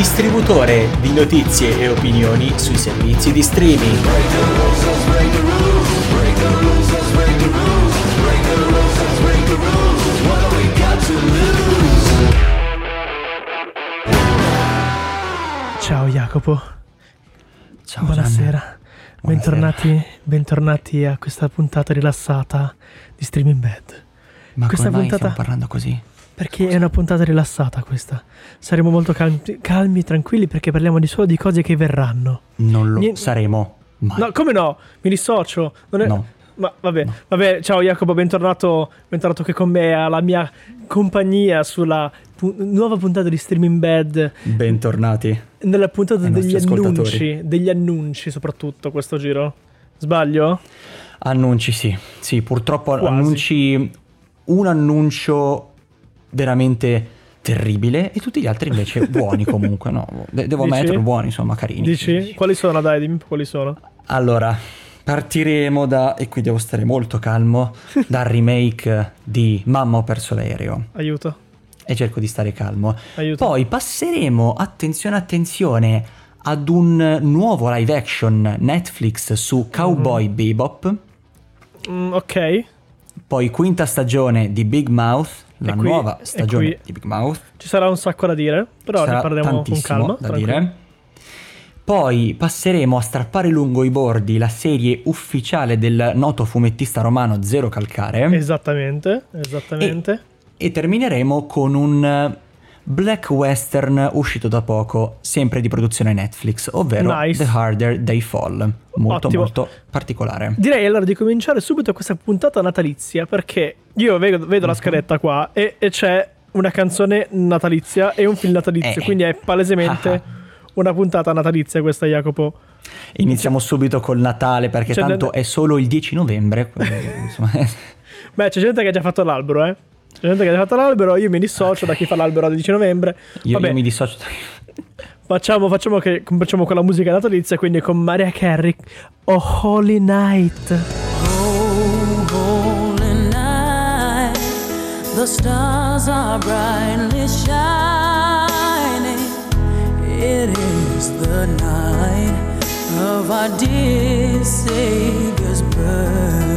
distributore di notizie e opinioni sui servizi di streaming. Ciao Jacopo, Ciao buonasera. Gianni. Bentornati, bentornati a questa puntata rilassata di Streaming Bed. Ma questa come mai puntata- stiamo parlando così? Perché è una puntata rilassata questa. Saremo molto calmi, calmi, tranquilli perché parliamo di solo di cose che verranno. Non lo Nien- saremo mai. No, come no? Mi dissocio. Non è- No. Ma vabbè, vabbè, ciao Jacopo, bentornato, bentornato qui con me alla mia compagnia sulla pu- nuova puntata di Streaming Bed. Bentornati. Nella puntata degli annunci, degli annunci soprattutto questo giro. Sbaglio? Annunci sì. Sì, purtroppo Quasi. annunci un annuncio veramente terribile e tutti gli altri invece buoni comunque, no? De- devo Dici? metterlo buoni, insomma, carini. Dici? Quali sono, dai, dimmi quali sono. Allora, partiremo da e qui devo stare molto calmo dal remake di Mamma ho perso l'aereo Aiuto, e cerco di stare calmo. aiuto. Poi passeremo, attenzione, attenzione, ad un nuovo live action Netflix su Cowboy Bebop, Mm, ok, poi quinta stagione di Big Mouth, la E qui- nuova e stagione di Big Mouth. ci sarà un sacco da dire, però ne parliamo con calma. da tranquillo. dire. Poi passeremo a strappare lungo i bordi la serie ufficiale del noto fumettista romano Zero Calcare Esattamente, esattamente. e termineremo con un black western uscito da poco, sempre di produzione Netflix, ovvero Nice. The Harder They Fall. Molto Ottimo. molto particolare. Direi allora di cominciare subito questa puntata natalizia perché io vedo, vedo Mhm. la scaletta qua e, e c'è una canzone natalizia e un film natalizio, Eh. quindi è palesemente una puntata natalizia questa Jacopo. Iniziamo subito col Natale perché Cioè, tanto ne- è solo il 10 novembre. quindi, insomma, Beh, c'è gente che ha già fatto l'albero, eh. C'è gente che ha fatto l'albero, io mi dissocio da chi fa l'albero al 10 novembre. io, Vabbè, io mi dissocio. facciamo, facciamo, che, facciamo quella musica natalizia, quindi con Maria Carey, Oh Holy Night. Oh, holy night, the stars are brightly shining. It is the night of our dear Savior's birth.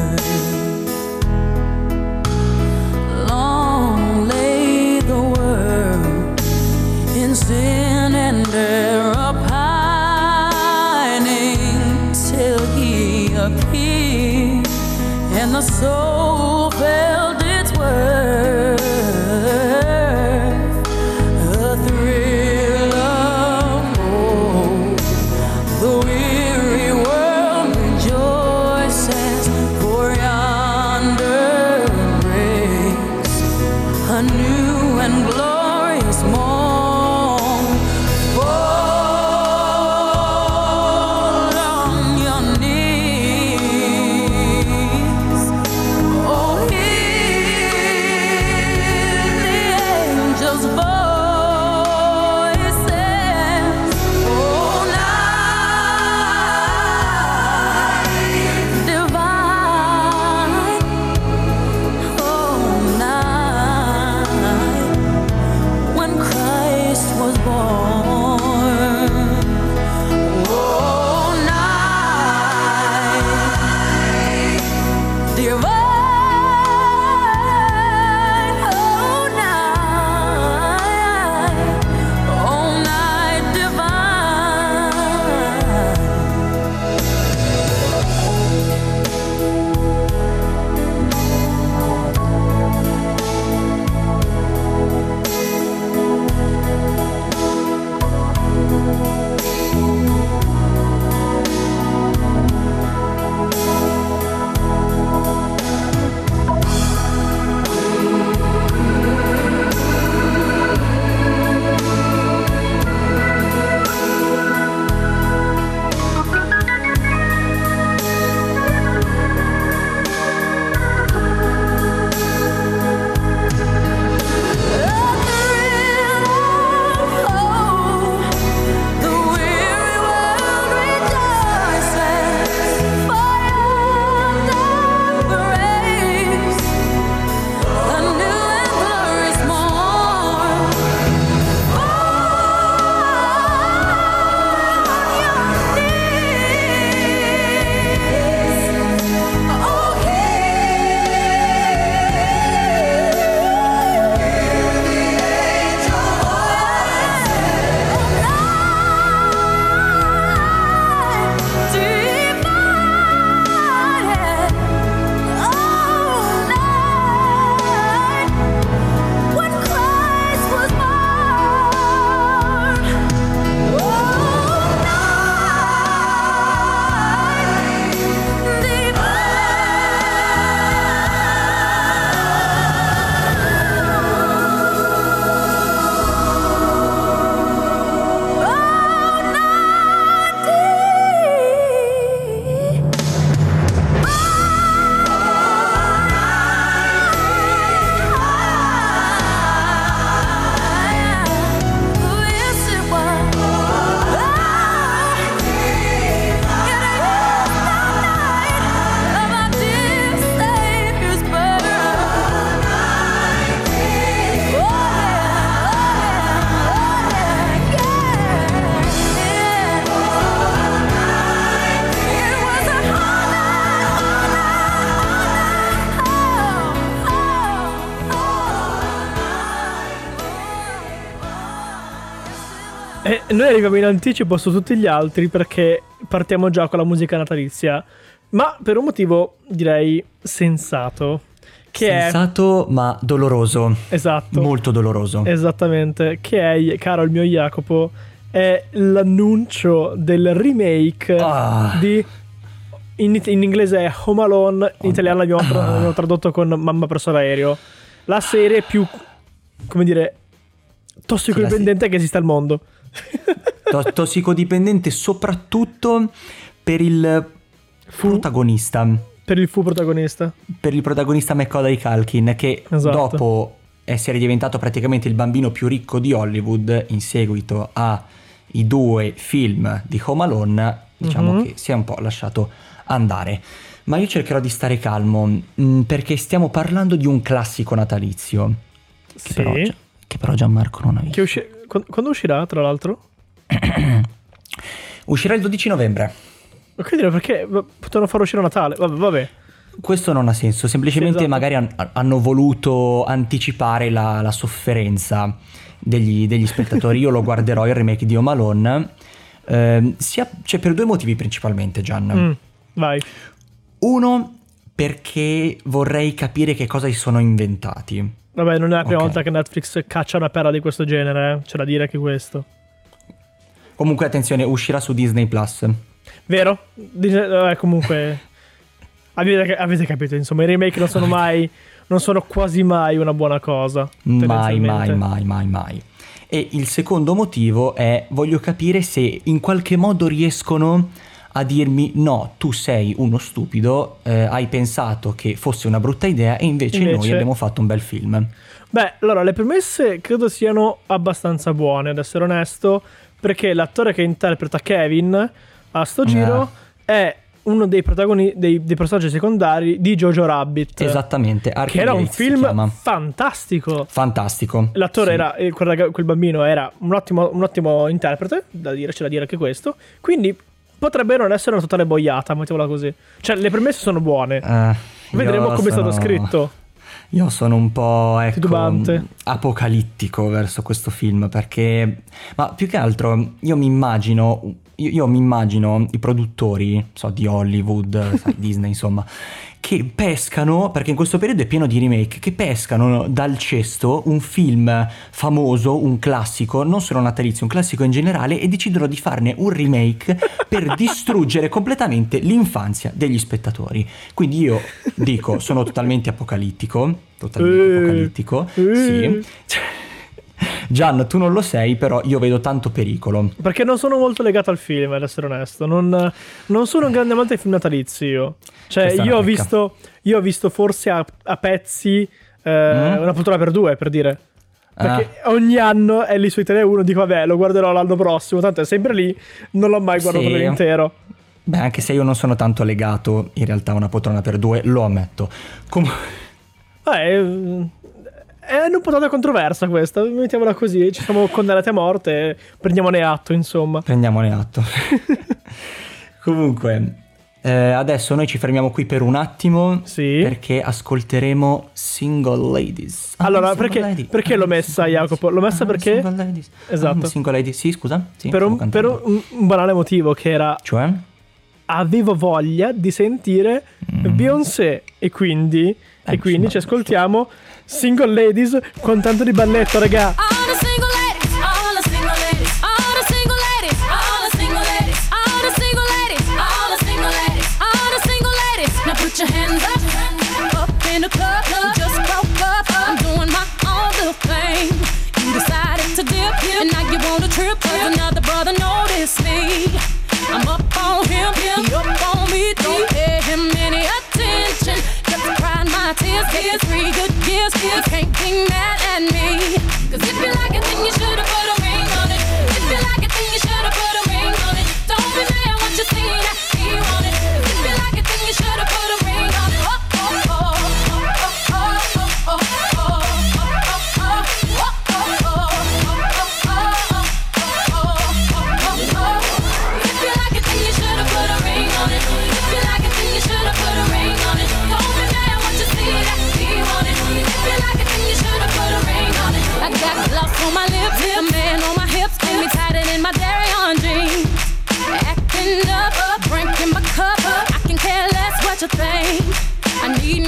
Pining till he appeared and the soul felt arriviamo in anticipo su tutti gli altri perché partiamo già con la musica natalizia, ma per un motivo direi sensato, che Sensato ma doloroso. è esatto, Molto doloroso. esattamente, che è caro il mio Jacopo, è l'annuncio del remake Ah. di in, in inglese è Home Alone, in italiano l'abbiamo, tra- Ah. l'abbiamo tradotto con Mamma presso l'aereo. La serie più come dire tossicodipendente che esiste al mondo. To- tossicodipendente soprattutto per il protagonista. Per il fu protagonista. Per il protagonista Macaulay Culkin che Esatto. dopo essere diventato praticamente il bambino più ricco di Hollywood in seguito ai due film di Home Alone, diciamo Mhm. che si è un po' lasciato andare. Ma io cercherò di stare calmo mh, perché stiamo parlando di un classico natalizio. Che, Sì. però, che però Gianmarco non ha visto. Che usci- quando, quando uscirà, tra l'altro? Uscirà il 12 novembre. Ok, dire perché potevano far uscire a Natale. Vabbè, vabbè. Questo non ha senso, semplicemente Sì, esatto. magari han- hanno voluto anticipare la, la sofferenza degli, degli spettatori. Io lo guarderò il remake di ehm, sia, cioè per due motivi principalmente, Gian. Mm, vai. Uno, perché vorrei capire che cosa si sono inventati. Vabbè, non è la prima Ok. volta che Netflix caccia una perla di questo genere, eh. c'è da dire anche questo. Comunque, attenzione, uscirà su Disney Plus. Vero? Dice- vabbè, comunque. avete, avete capito, insomma, i remake non sono mai. Non sono quasi mai una buona cosa. Mai, mai, mai, mai, mai. E il secondo motivo è voglio capire se in qualche modo riescono a dirmi no, tu sei uno stupido, eh, hai pensato che fosse una brutta idea e invece, noi Invece- abbiamo fatto un bel film. Beh, allora, le premesse credo siano abbastanza buone, ad essere onesto, perché l'attore che interpreta Kevin a sto giro è uno dei protagonisti, dei, dei personaggi secondari di Jojo Rabbit. Esattamente, Che era un Archie film fantastico. fantastico. L'attore Sì. era, eh, quel, quel bambino era un ottimo, un ottimo interprete, da dire, c'è da dire anche questo. Quindi potrebbe non essere una totale boiata, mettiamola così. Cioè, le premesse sono buone. Eh, Vedremo come è stato sono- scritto. Io sono un po' ecco, apocalittico verso questo film perché, ma più che altro io mi immagino, io, io mi immagino i produttori, so, di Hollywood, sai, Disney insomma, che pescano, perché in questo periodo è pieno di remake, che pescano dal cesto un film famoso, un classico, non solo natalizio, un classico in generale, e decidono di farne un remake per distruggere completamente l'infanzia degli spettatori. Quindi io dico, sono totalmente apocalittico, totalmente apocalittico, sì. Gian, tu non lo sei, però io vedo tanto pericolo. Perché non sono molto legato al film, ad essere onesto. Non, non sono un grande amante dei film natalizi io. Cioè, io ho, visto, io ho visto forse a, a pezzi eh, Mm? una poltrona per due, per dire. Perché Ah. ogni anno è lì su Italia 1, dico vabbè, lo guarderò l'anno prossimo, tanto è sempre lì, non l'ho mai guardato Sì. intero. Beh, anche se io non sono tanto legato in realtà a una poltrona per due, lo ammetto. Com- Vabbè, eh, è una puntata controversa questa, mettiamola così, ci siamo condannati a morte, e prendiamone atto, insomma. Prendiamone atto. Comunque, eh, adesso noi ci fermiamo qui per un attimo Sì. perché ascolteremo Single Ladies. Ah, Allora, Single perché- Lady. perché l'ho Ah, messa, Jacopo? L'ho messa Ah, perché- Single Ladies. Esatto. Ah, single Ladies. Sì, scusa. Sì, per, un, per un- un banale motivo che era Cioè? avevo voglia di sentire Beyoncé e quindi, e Mm. Eh, quindi sì, ci ascoltiamo Single Ladies con tanto di balletto, raga. I'm up on him, he up on me, don't pay him any attention. My tears, get three good years. You can't be mad at me. Cause if you like it, then you should've put a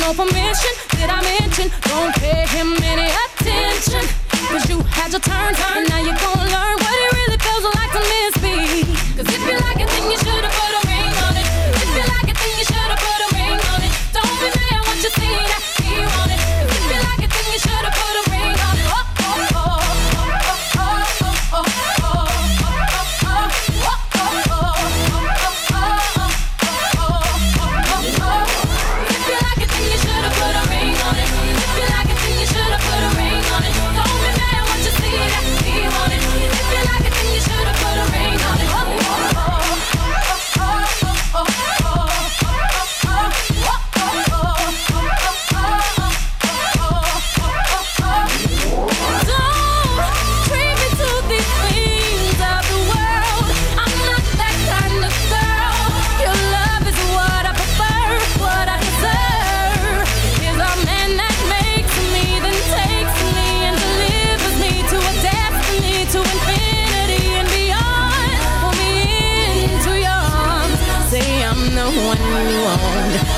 no permission. Did I mention? Don't pay him any attention. Cause you had your turn, and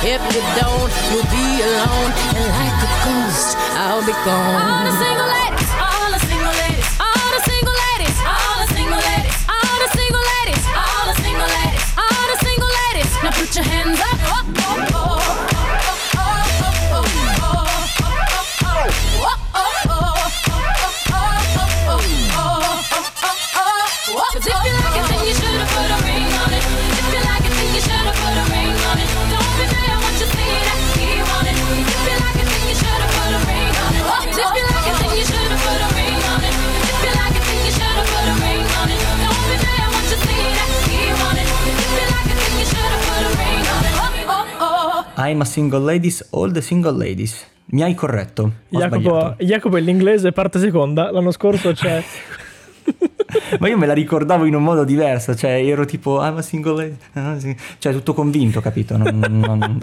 If you don't, you'll be alone. And like a ghost, I'll be gone. I'm a single ladies, all the single ladies. Mi hai corretto. Jacopo. Jacopo è l'inglese, parte seconda. L'anno scorso c'è. Ma io me la ricordavo in un modo diverso, cioè ero tipo I'm a single lady, I'm a sing-" cioè tutto convinto, capito? Non, non-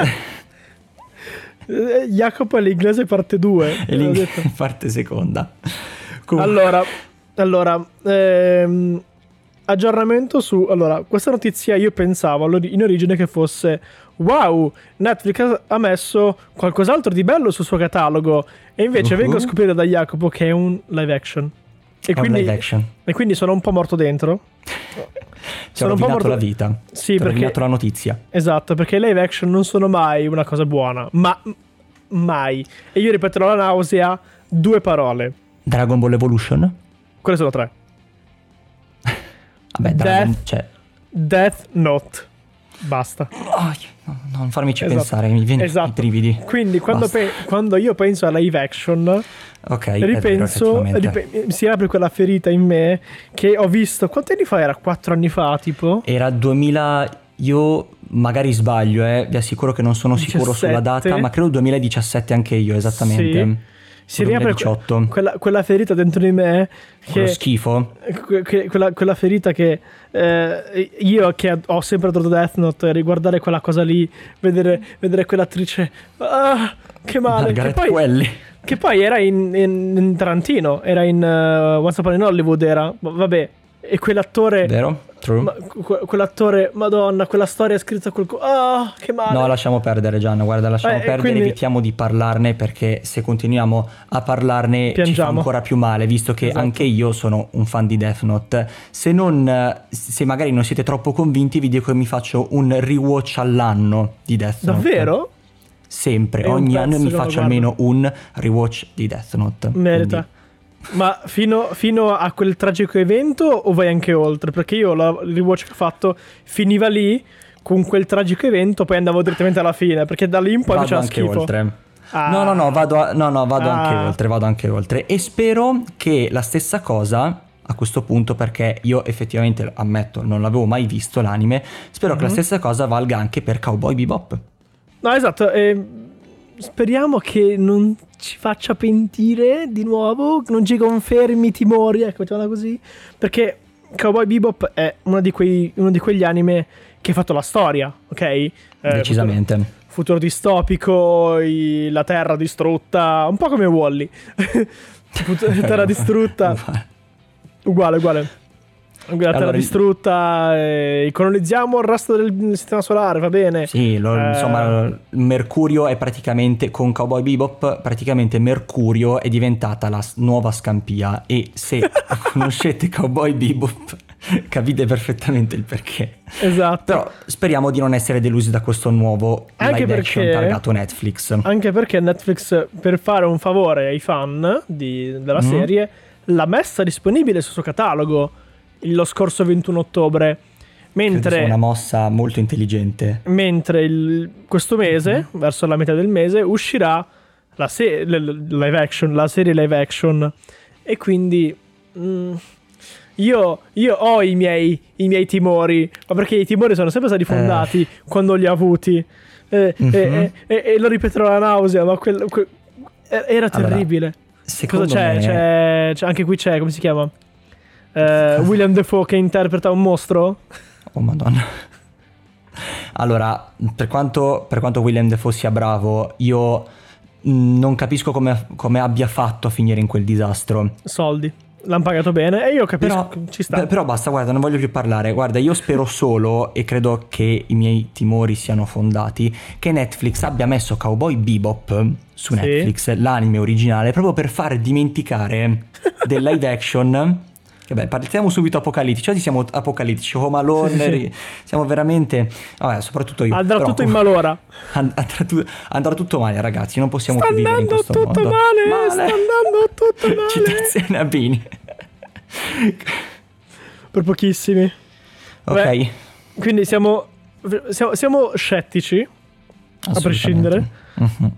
Eh, Jacopo è l'inglese parte 2. E lì parte seconda. Comunque- Allora, allora ehm, aggiornamento su... Allora, questa notizia io pensavo in origine che fosse wow, Netflix ha- messo qualcos'altro di bello sul suo catalogo e invece Uh-huh. vengo a scoprire da Jacopo che è un live action. E È un quindi, live action. e quindi sono un po' morto dentro. Ci ha Sono un po' rovinato morto- la vita. Sì, Ti perché- rovinato la notizia. Esatto, perché i live action non sono mai una cosa buona, ma mai. E io ripeterò la nausea due parole. Dragon Ball Evolution? Quelle sono tre. Vabbè, Dragon... Death. Cioè... Death Note. Basta. No, non farmici Esatto. pensare, mi viene Esatto. i brividi. Quindi quando, pe- quando io penso a live action, Ok, è vero, ripenso, effettivamente. ripe- si apre quella ferita in me che ho visto. Quanti anni fa era? Quattro anni fa, tipo? Era 2000... Io magari sbaglio, eh, vi assicuro che non sono sicuro 17? sulla data, ma credo 2017 anche io, esattamente. Sì. Si riapre que- 2018. quella, quella ferita dentro di me Quello che, schifo. que- che- quella, quella ferita che eh, io che ho sempre adorato Death Note riguardare quella cosa lì vedere, vedere quell'attrice ah, che male che poi, Quelli. che poi era in, in- in Tarantino era in uh, Once Upon in Hollywood era Va- vabbè e quell'attore Vero? True. ma- que- quell'attore madonna quella storia scritta col co- ah che male No, lasciamo perdere Gian, guarda, lasciamo Eh, perdere, quindi- evitiamo di parlarne perché se continuiamo a parlarne ci fa Piangiamo. ancora più male, visto che Esatto. anche io sono un fan di Death Note. Se non se magari non siete troppo convinti, vi dico che mi faccio un rewatch all'anno di Death Note. davvero? Sempre, È ogni anno mi faccio almeno un rewatch di Death Note. Merita. Quindi- Ma fino, fino a quel tragico evento o vai anche oltre? Perché io la il rewatch che ho fatto finiva lì con quel tragico evento, poi andavo direttamente alla fine, perché da lì in poi faceva anche schifo. oltre. Ah. No, no, no, vado, a- no, no, vado Ah. anche oltre, vado anche oltre. E spero che la stessa cosa, a questo punto, perché io effettivamente ammetto, non l'avevo mai visto l'anime, spero che la Mhm. stessa cosa valga anche per Cowboy Bebop. No, esatto. e speriamo che non ci faccia pentire di nuovo, non ci confermi timori, ecco, mettiamola così. Perché Cowboy Bebop è uno di, quei, uno di quegli anime che ha fatto la storia, ok? Eh, Decisamente. Futuro, futuro distopico, i- la terra distrutta, un po' come Wally. terra distrutta, uguale, uguale. La Terra Allora, distrutta, eh, colonizziamo il resto del sistema solare, va bene. Sì, lo- Eh, insomma, Mercurio è praticamente, con Cowboy Bebop, praticamente Mercurio è diventata la nuova Scampia e se conoscete Cowboy Bebop capite perfettamente il perché. Esatto. Però speriamo di non essere delusi da questo nuovo Anche perché- targato Netflix. Anche perché Netflix, per fare un favore ai fan di- della Mm. serie, l'ha messa disponibile sul suo catalogo lo scorso 21 ottobre. Mentre, una mossa molto intelligente. mentre il- questo mese, Mhm. verso la metà del mese, uscirà la, se- live action, la serie live action. E quindi. mm, io, io ho i miei, i miei timori, ma perché i timori sono sempre stati fondati quando li ho avuti. Eh, Mhm. e, e- e lo ripeterò la nausea, ma quel- quel- eh, era Allora, terribile. Secondo Cosa c'è? me, C'è, c'è- Anche qui c'è, come si chiama? Eh, William Defoe che interpreta un mostro? Oh madonna. Allora, per quanto, per quanto William Defoe sia bravo, io mh, non capisco come, come abbia fatto a finire in quel disastro. Soldi. L'hanno pagato bene e io capisco, Però, ci sta. però basta, guarda, non voglio più parlare. Guarda, io spero solo, e credo che i miei timori siano fondati, che Netflix abbia messo Cowboy Bebop su Sì. Netflix, l'anime originale, proprio per far dimenticare del live action. Beh, partiamo subito apocalittici. Oggi siamo apocalittici. Home Alone, Sì, sì. siamo veramente. Vabbè, soprattutto io. Andrà però tutto in malora. and- andrà, tu- andrà tutto male, ragazzi. Non possiamo Sta più vivere in andando questo tutto mondo. male, sta andando tutto male. Citazione a Bini. Per pochissimi. Ok. Beh, Quindi siamo, siamo, siamo scettici a prescindere. Mhm.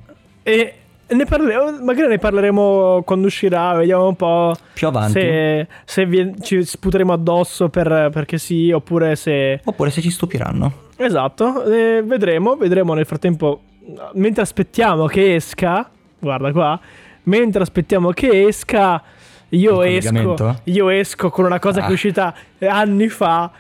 E ne parleremo, magari ne parleremo quando uscirà, vediamo un po' Più avanti. se, se vi- ci sputeremo addosso per- perché sì, oppure se... Oppure se ci stupiranno. Esatto, eh, vedremo, vedremo nel frattempo, mentre aspettiamo che esca, guarda qua, mentre aspettiamo che esca, io esco, che io esco con una cosa che Ah. è uscita anni fa,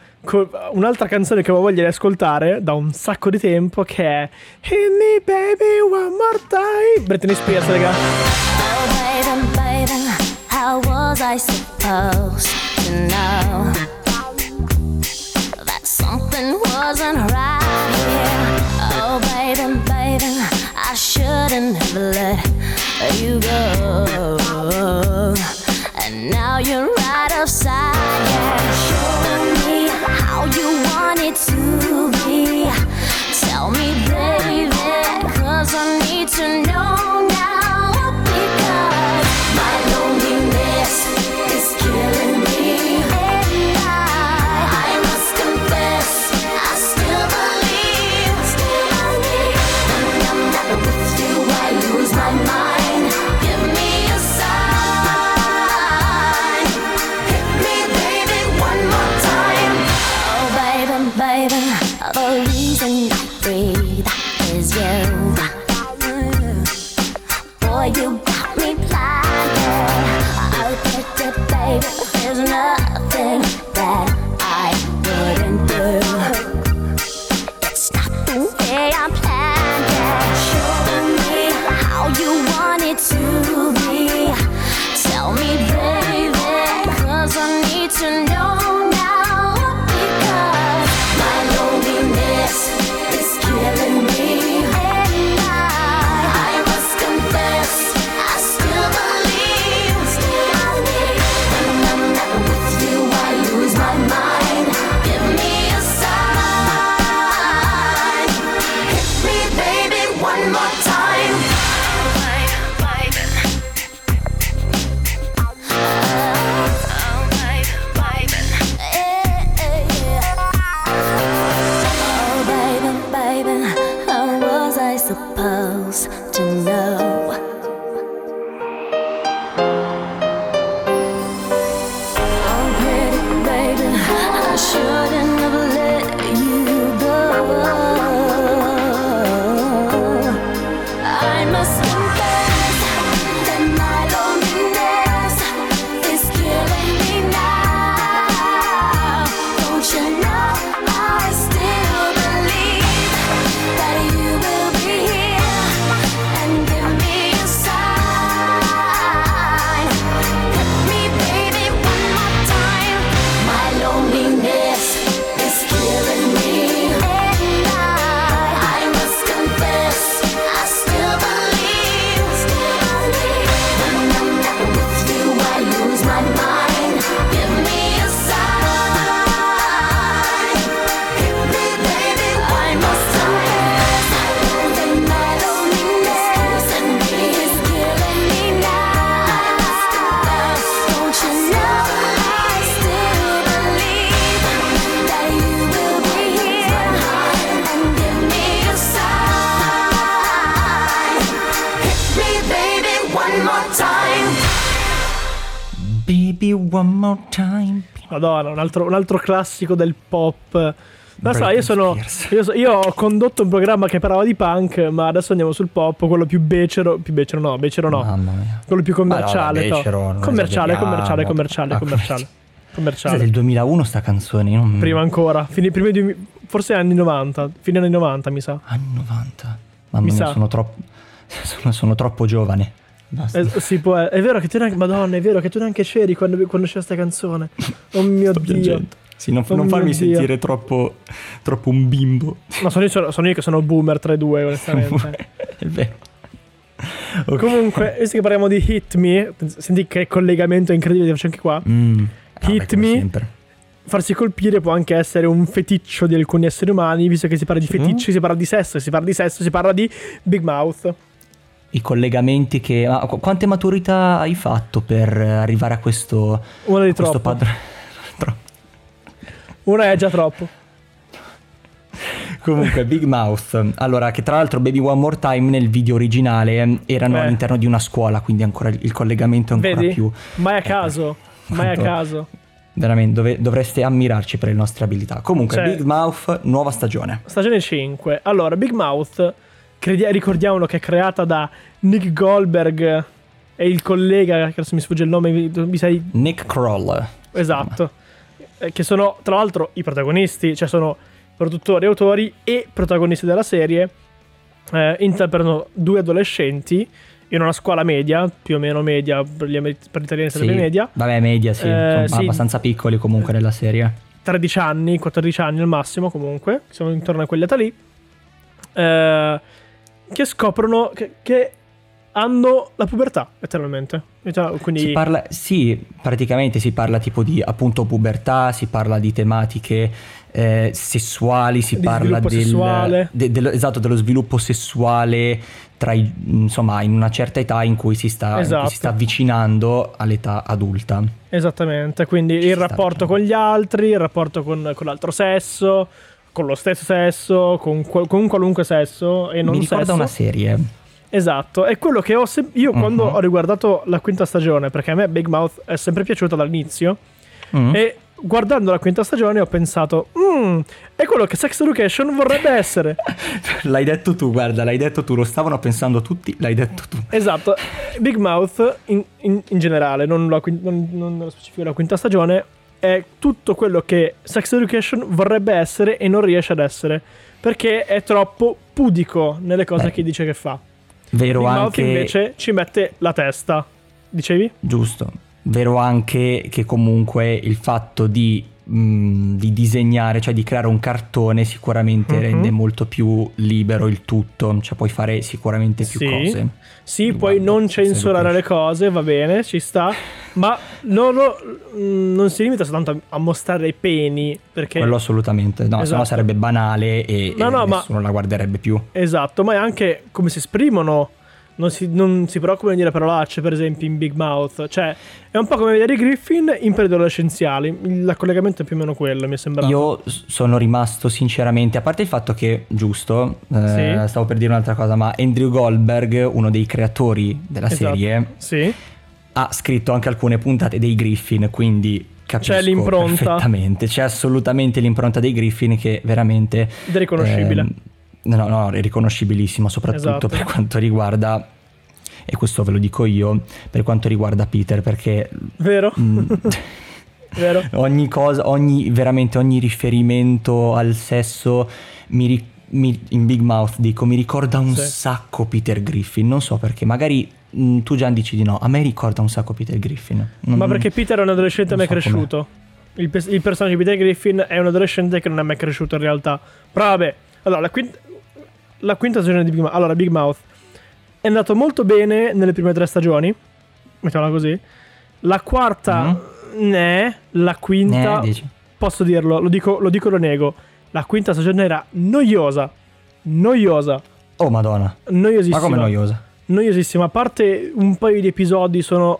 un'altra canzone che ho voglia di ascoltare da un sacco di tempo che è Hit me baby one more time, Britney Spears, raga. Oh, baby, baby, how was I supposed to know that something wasn't right here? Oh, baby, baby, I shouldn't have let you go. And now you're right upside down. Want it to be. Tell me, baby, cause I need to know Madonna, un altro, un altro classico del pop. Ma so, io sono. Io, so- io ho condotto un programma che parlava di punk, ma adesso andiamo sul pop, quello più becero. Più becero no, becero no. Mamma mia. Quello più commerciale. No, to. becero, non commerciale, commerciale, commerciale, Ah, commerciale. Commerciale. del 2001 sta canzone. non- Prima ancora. Fini, primi due- forse anni 90. Fine anni 90, mi sa. Anni 90. Mamma Mi mia, sa. sono troppo. Sono, sono troppo giovane. Basta. Eh, si può- è vero che tu neanche. Madonna, è vero che tu neanche c'eri quando, quando c'era sta canzone. Oh mio Sto dio. piangendo. Sì, non, Oh non farmi Dio. sentire troppo, troppo un bimbo. Ma sono io, sono, sono io che sono boomer tra i due, onestamente. è vero. Ok. Comunque, visto che parliamo di Hit Me, senti che collegamento incredibile che faccio anche qua. Mm. Hit come me. sempre. Farsi colpire può anche essere un feticcio di alcuni esseri umani, visto che si parla di feticci, si parla di sesso, si parla di sesso, si parla di Big Mouth. I collegamenti che. Ma qu- quante maturità hai fatto per arrivare a questo. Una di questo troppo. Una è già troppo. Comunque, Big Mouth. Allora, che tra l'altro Baby One More Time nel video originale eh, erano Eh. all'interno di una scuola, quindi ancora il collegamento è ancora Vedi? più. Mai a Eh, caso. Mai a caso. Veramente, dove- dovreste ammirarci per le nostre abilità. Comunque, Cioè- Big Mouth, nuova stagione. Stagione 5. Allora, Big Mouth, credi- ricordiamolo che è creata da Nick Goldberg e il collega, che adesso mi sfugge il nome, mi, sai... Nick Kroll. Esatto. Eh, Che sono, tra l'altro, i protagonisti, cioè sono produttori, autori e protagonisti della serie. Eh, interpretano due adolescenti in una scuola media, più o meno media, per gli, amer- per gli italiani sarebbe Sì. media. Vabbè, media, sì. Eh, sono sì. abbastanza piccoli comunque nella serie. 13 anni, 14 anni al massimo comunque, siamo intorno a quell'età lì, eh, che scoprono che, che hanno la pubertà, letteralmente. Quindi, Si parla, sì, praticamente si parla tipo di appunto pubertà, si parla di tematiche eh, sessuali, si Di parla del, sessuale. de- dello- esatto, dello sviluppo sessuale tra i- insomma in una certa età in cui si sta, Esatto. si sta avvicinando all'età adulta. esattamente, quindi il sta, rapporto diciamo. con gli altri, il rapporto con, con l'altro sesso, con lo stesso sesso, con, qual- con qualunque sesso e non Mi ricorda sesso. una serie. Esatto, è quello che ho sem- io quando Mhm. ho riguardato la quinta stagione, perché a me Big Mouth è sempre piaciuta dall'inizio, Mm. E guardando la quinta stagione ho pensato, "Mm, è quello che Sex Education vorrebbe essere. L'hai detto tu, guarda, l'hai detto tu, lo stavano pensando tutti, l'hai detto tu. esatto. Big Mouth in, in- in generale, non, la, non, non specifico la quinta stagione, è tutto quello che Sex Education vorrebbe essere e non riesce ad essere. Perché è troppo pudico nelle cose Beh, che dice che fa. Vero Big Mouth anche invece ci mette la testa. Dicevi? Giusto. Vero anche che comunque il fatto di, mh, di disegnare, cioè di creare un cartone, sicuramente Mhm. rende molto più libero il tutto. Cioè puoi fare sicuramente più Sì. cose. Sì, puoi non censurare le cose, va bene, ci sta. Ma non, lo- non si limita soltanto a, mostrare i peni. Perché. Quello assolutamente. No, Esatto. sennò sarebbe banale e, No, e no, ma- nessuno la guarderebbe più. Esatto, ma è anche come si esprimono. Non si, non si preoccupano di dire parolacce, per esempio, in Big Mouth. Cioè, è un po' come vedere i Griffin in periodi adolescenziali. Il collegamento è più o meno quello, mi è sembrato. Io sono rimasto sinceramente, a parte il fatto che, giusto, eh, Sì. stavo per dire un'altra cosa, ma Andrew Goldberg, uno dei creatori della Esatto. serie, Sì. ha scritto anche alcune puntate dei Griffin, quindi capisco C'è l'impronta. perfettamente. C'è assolutamente l'impronta dei Griffin che veramente... Ed è riconoscibile. ehm, no, no, è riconoscibilissimo, soprattutto Esatto. per quanto riguarda... E questo ve lo dico io, per quanto riguarda Peter, perché Vero? mm, Vero? ogni cosa, ogni, veramente ogni riferimento al sesso mi, ri- mi- in Big Mouth dico mi ricorda un Sì. sacco Peter Griffin, non so perché, magari mm, tu Gian dici di no, a me ricorda un sacco Peter Griffin. Non- Ma perché Peter è un adolescente non mai so cresciuto. Il, il personaggio di Peter Griffin è un adolescente che non è mai cresciuto in realtà. Però vabbè, allora la quinta, la quinta stagione di Big Mouth, allora Big Mouth è andato molto bene nelle prime tre stagioni, mettiamola così. La quarta, ne, la quinta, dici. posso dirlo, lo dico, lo dico e lo nego. La quinta stagione era noiosa, noiosa, Oh madonna, noiosissima. ma come noiosa. Noiosissima. A parte un paio di episodi, sono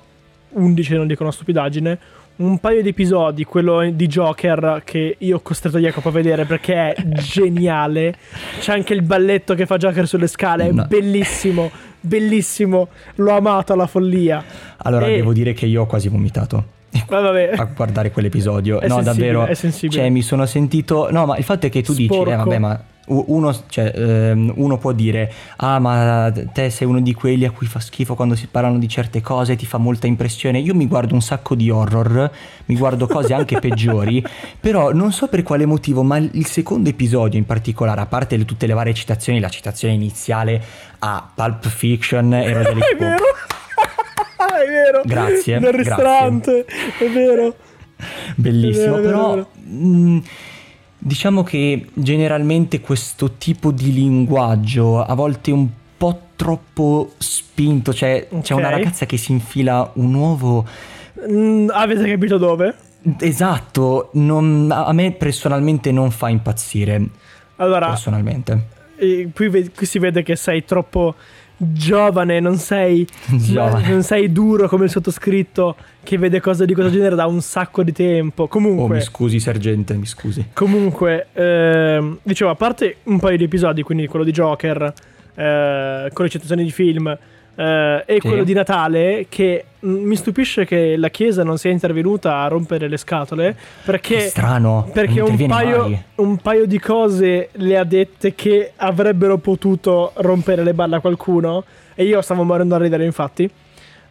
11, non dico una stupidaggine. Un paio di episodi, quello di Joker, che io ho costretto Jacopo a vedere perché è geniale. C'è anche il balletto che fa Joker sulle scale, è No. bellissimo, bellissimo. L'ho amato alla follia. Allora E- devo dire che io ho quasi vomitato. Vabbè. a guardare quell'episodio. È no, davvero. è sensibile. Cioè, mi sono sentito. No, ma il fatto è che tu dici, Sporco. eh, vabbè, ma uno, cioè, ehm, uno può dire, ah, ma te sei uno di quelli a cui fa schifo quando si parlano di certe cose, ti fa molta impressione. Io mi guardo un sacco di horror, mi guardo cose anche peggiori, però non so per quale motivo, ma il secondo episodio in particolare, a parte le- tutte le varie citazioni, la citazione iniziale a Pulp Fiction e Roderick È vero. è vero. Grazie, Nel grazie. ristorante. È vero. Bellissimo, È vero, è vero, però è vero. mh, diciamo che generalmente questo tipo di linguaggio a volte è un po' troppo spinto, cioè c'è Ok. una ragazza che si infila un uovo Mm, avete capito dove? esatto, non- a me personalmente non fa impazzire, Allora, personalmente. eh, qui, qui si vede che sei troppo giovane, non sei, Giovane. non sei duro come il sottoscritto che vede cose di questo genere da un sacco di tempo. Oh, Comunque, mi scusi sergente, mi scusi. comunque ehm, dicevo, a parte un paio di episodi, quindi quello di Joker, eh, con le citazioni di film eh, e Sì. quello di Natale, che mi stupisce che la Chiesa non sia intervenuta a rompere le scatole, perché... Strano, Perché un paio, un paio di cose le ha dette che avrebbero potuto rompere le balle a qualcuno. E io stavo morendo a ridere, infatti.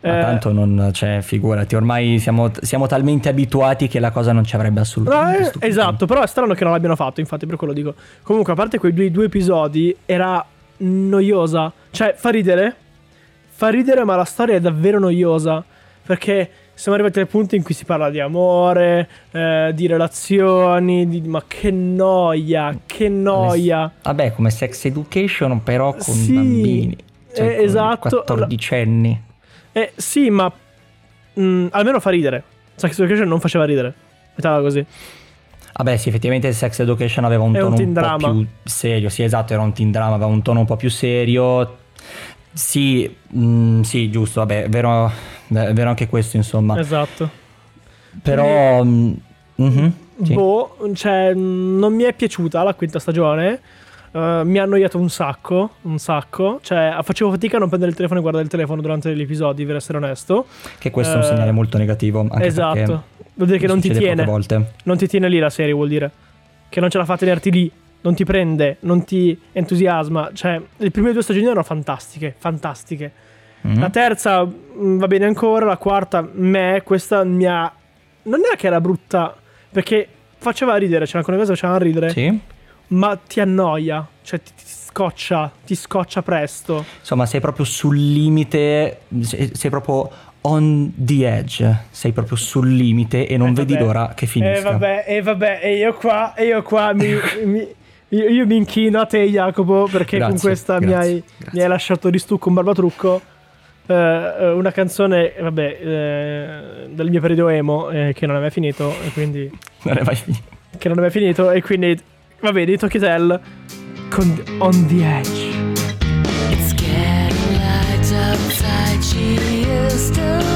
Ma Eh, tanto non, cioè, figurati, ormai siamo, siamo talmente abituati che la cosa non ci avrebbe no, assolutamente eh, stupito. esatto, però è strano che non l'abbiano fatto, infatti, per quello dico. Comunque, a parte quei due, due episodi, era noiosa. Cioè, fa ridere. Fa ridere, ma la storia è davvero noiosa. Perché siamo arrivati al punto in cui si parla di amore, eh, di relazioni, di... ma che noia, che noia. Vabbè, come sex education, però con Sì, bambini. Cioè, eh, con esatto. 14 anni. Eh sì, ma mm, almeno fa ridere. Sex Education non faceva ridere. Mettiamola così. Vabbè, sì, effettivamente Sex Education aveva un È un tono un, teen po' più serio. Sì, esatto, era un teen drama, aveva un tono un po' più serio. Sì, mm, sì, giusto, vabbè, è vero, è vero anche questo, insomma. Esatto. Però... mm, mhm, sì. Boh, cioè, non mi è piaciuta la quinta stagione. Eh, mi ha annoiato un sacco, un sacco. Cioè, facevo fatica a non prendere il telefono e guardare il telefono durante gli episodi, per essere onesto. Che questo è un Eh, segnale molto negativo. Esatto. Vuol dire che non ti tiene. Non ti tiene lì la serie, vuol dire. Che non ce la fa tenerti lì. Non ti prende, non ti entusiasma. Cioè, le prime due stagioni erano fantastiche, fantastiche. Mhm. La terza mm, va bene ancora, la quarta me, questa mi ha... Non è che era brutta, perché faceva ridere, c'erano alcune cose che facevano ridere, Sì. ma ti annoia, cioè ti, ti scoccia, ti scoccia presto. Insomma, sei proprio sul limite, sei, sei proprio on the edge, sei proprio sul limite e non Eh, vedi l'ora che finisca. E vabbè, e vabbè, e io qua, e io qua mi... mi- io, io mi inchino a te Jacopo perché con Grazie, questa mi, grazie, hai, grazie. mi hai lasciato di stucco un barbatrucco. Eh, eh, una canzone, vabbè, eh, del mio periodo emo eh, che non aveva finito e quindi... Non è mai finito. che non aveva finito e quindi va bene di Tokyo con On the Edge It's getting light outside. She is still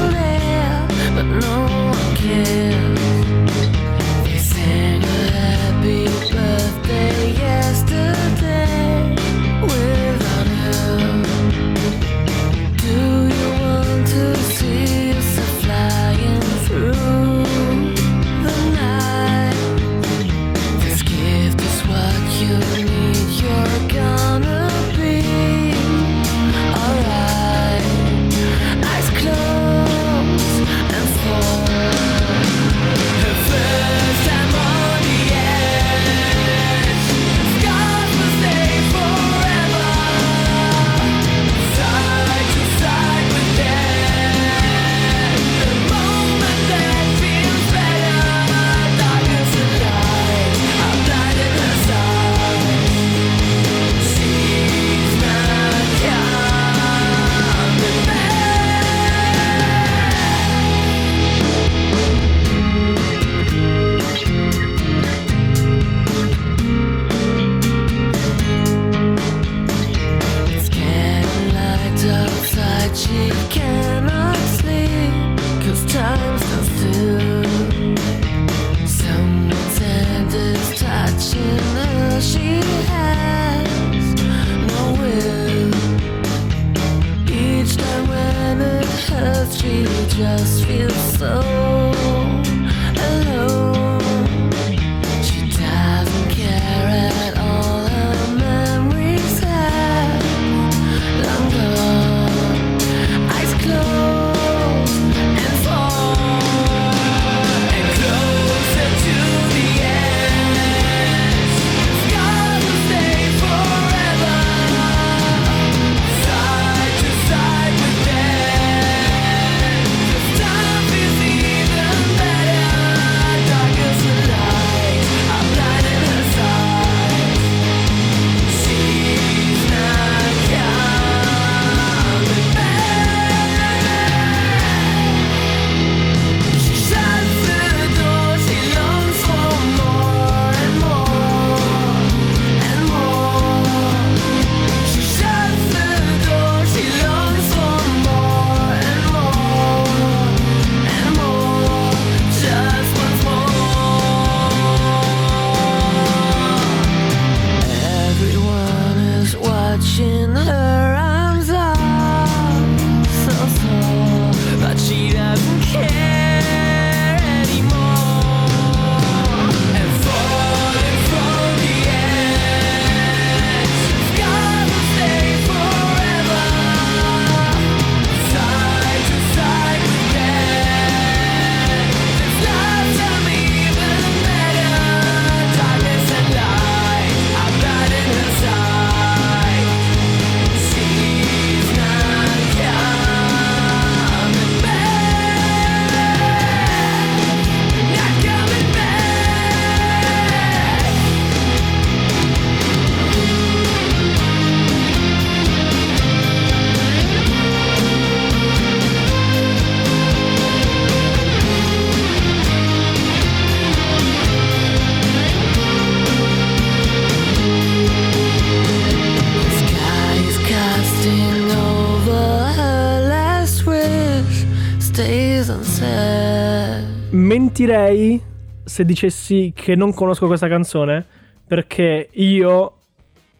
mentirei se dicessi che non conosco questa canzone perché io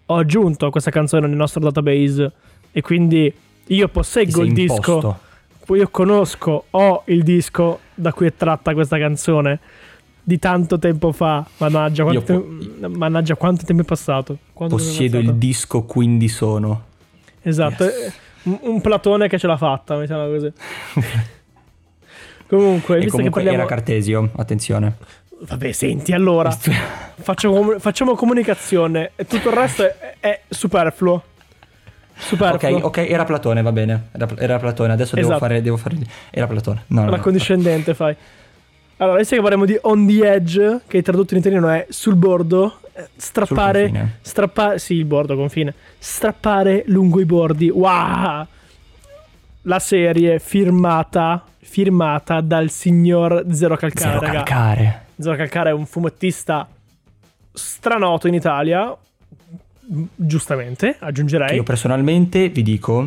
ho aggiunto questa canzone nel nostro database e quindi io posseggo il disco, imposto. poi io conosco, ho il disco da cui è tratta questa canzone di tanto tempo fa. Mannaggia, quanto, po- mannaggia, quanto tempo è passato. Quanto tempo è Possiedo il passato? disco, quindi sono. Esatto, Yes. eh, un, un platone che ce l'ha fatta, mettiamola così. Comunque, E visto comunque che parliamo... era Cartesio, attenzione. Vabbè, senti, allora, faccio com- facciamo comunicazione e tutto il resto è, è superfluo. Ok, Superfluo. ok, era Platone, va bene. Era, era Platone, adesso devo Esatto. fare, devo fare. Era Platone. No, no, La no. condiscendente fai. Allora, visto che parliamo di on the edge, che tradotto in italiano è sul bordo, eh, strappare... Sul strappare... Sì, il bordo, confine. Strappare lungo i bordi. Wow! La serie firmata, firmata dal signor Zero Calcare, Zero raga. calcare. Zero Calcare è un fumettista stranoto in Italia, giustamente, aggiungerei. Io personalmente vi dico, non